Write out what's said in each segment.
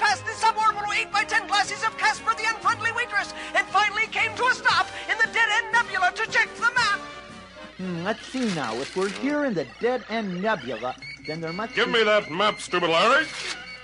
past the suborbital 8 by 10 glasses of Casper the unfriendly waitress, and finally came to a stop in the dead-end nebula to check the map. Hmm, let's see now. If we're here in the Dead End Nebula, then there must Give be... me that map, stupid Larry.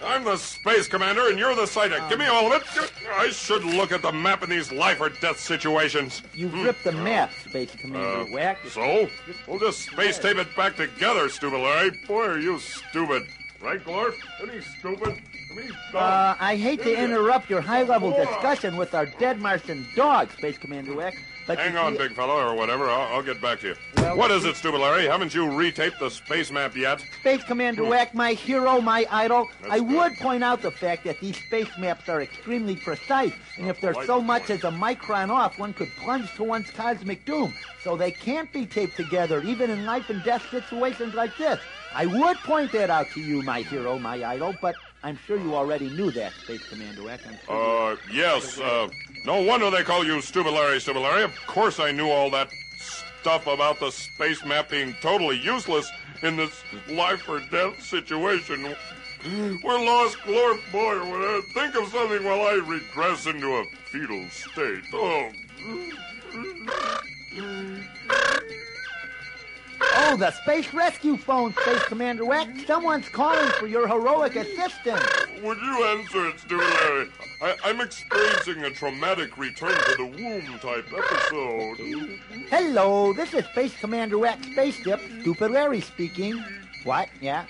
I'm the space commander, and you're the psychic. Give me all of it. I should look at the map in these life or death situations. You've ripped the map, Space Commander Wack. Uh, So? We'll just space tape it back together, stupid Larry. Boy, are you stupid. Right, Glorf? Any stupid? I mean, dumb. Uh, I hate to interrupt your high-level discussion with our dead Martian dog, Space Commander Wack, but Hang on, big fella, or whatever. I'll, I'll get back to you. Well- what is it, stupid Larry? Haven't you retaped the space map yet? Space Commander hmm. Wack, my hero, my idol. That's I good. would point out the fact that these space maps are extremely precise, and if they're so much point. as a micron off, one could plunge to one's cosmic doom. So they can't be taped together, even in life and death situations like this. I would point that out to you, my hero, my idol, but I'm sure you already knew that, Space Commander Wack. I'm sure Uh, yes. Uh, no wonder they call you Stupid Larry. Of course I knew all that stuff about the space map being totally useless in this life or death situation. We're lost, Glorp boy. Think of something while I regress into a fetal state. Oh. Oh, the space rescue phone, Space Commander Wack. Someone's calling for your heroic assistance. Would you answer it, Stupid Larry? I, I'm experiencing a traumatic return to the womb type episode. Hello, this is Space Commander Wack Spaceship, Stupid Larry speaking. What? Yeah?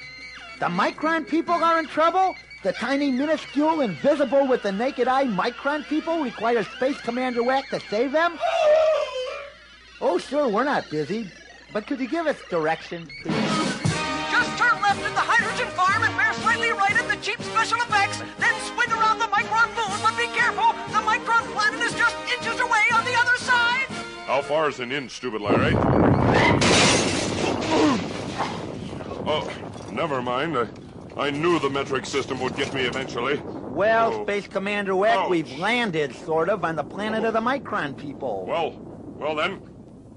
The Micron people are in trouble? The tiny, minuscule, invisible with the naked eye Micron people require Space Commander Wack to save them? Oh, sure, we're not busy. But could you give us direction, please? Just turn left at the hydrogen farm and bear slightly right at the cheap special effects, then swing around the Micron moon, but be careful, the Micron planet is just inches away on the other side. How far is an inch, Stupid Larry? Oh, never mind. I, I knew the metric system would get me eventually. Well, Oh. Space Commander Wack, Ouch. we've landed, sort of, on the planet of the Micron people. Well, well then,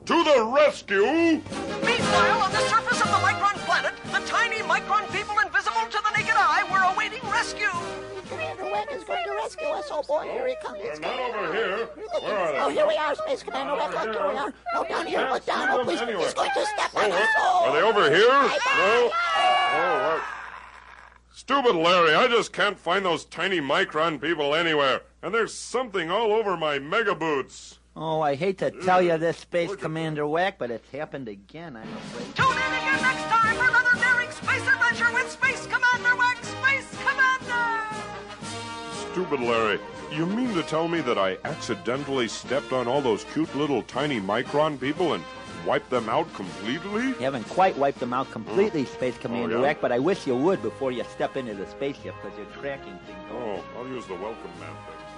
to the rescue! Meanwhile, on the surface of the Micron planet, the tiny Micron people invisible to the naked eye were awaiting rescue. Commander Wack is going to rescue us. Oh boy, here he comes. They're not over here. Where are they? Oh, here we are, Space Commander Wack. Look, here we are. No, down here. Look down. Oh, please. He's going to step Oh, on us. what? Oh. Are they over here? No. Oh, what? Stupid Larry, I just can't find those tiny micron people anywhere. And there's something all over my mega boots. Oh, I hate to tell you this, Space Commander Wack, but it's happened again, I'm afraid. Tune in again next time for another daring space adventure with Space Commander Wax Space Commander. Stupid Larry, you mean to tell me that I accidentally stepped on all those cute little tiny micron people and wiped them out completely? You haven't quite wiped them out completely, mm. Space oh, Commander yeah? Wack, but I wish you would before you step into the spaceship, because you're tracking things. Oh, I'll use the welcome map then.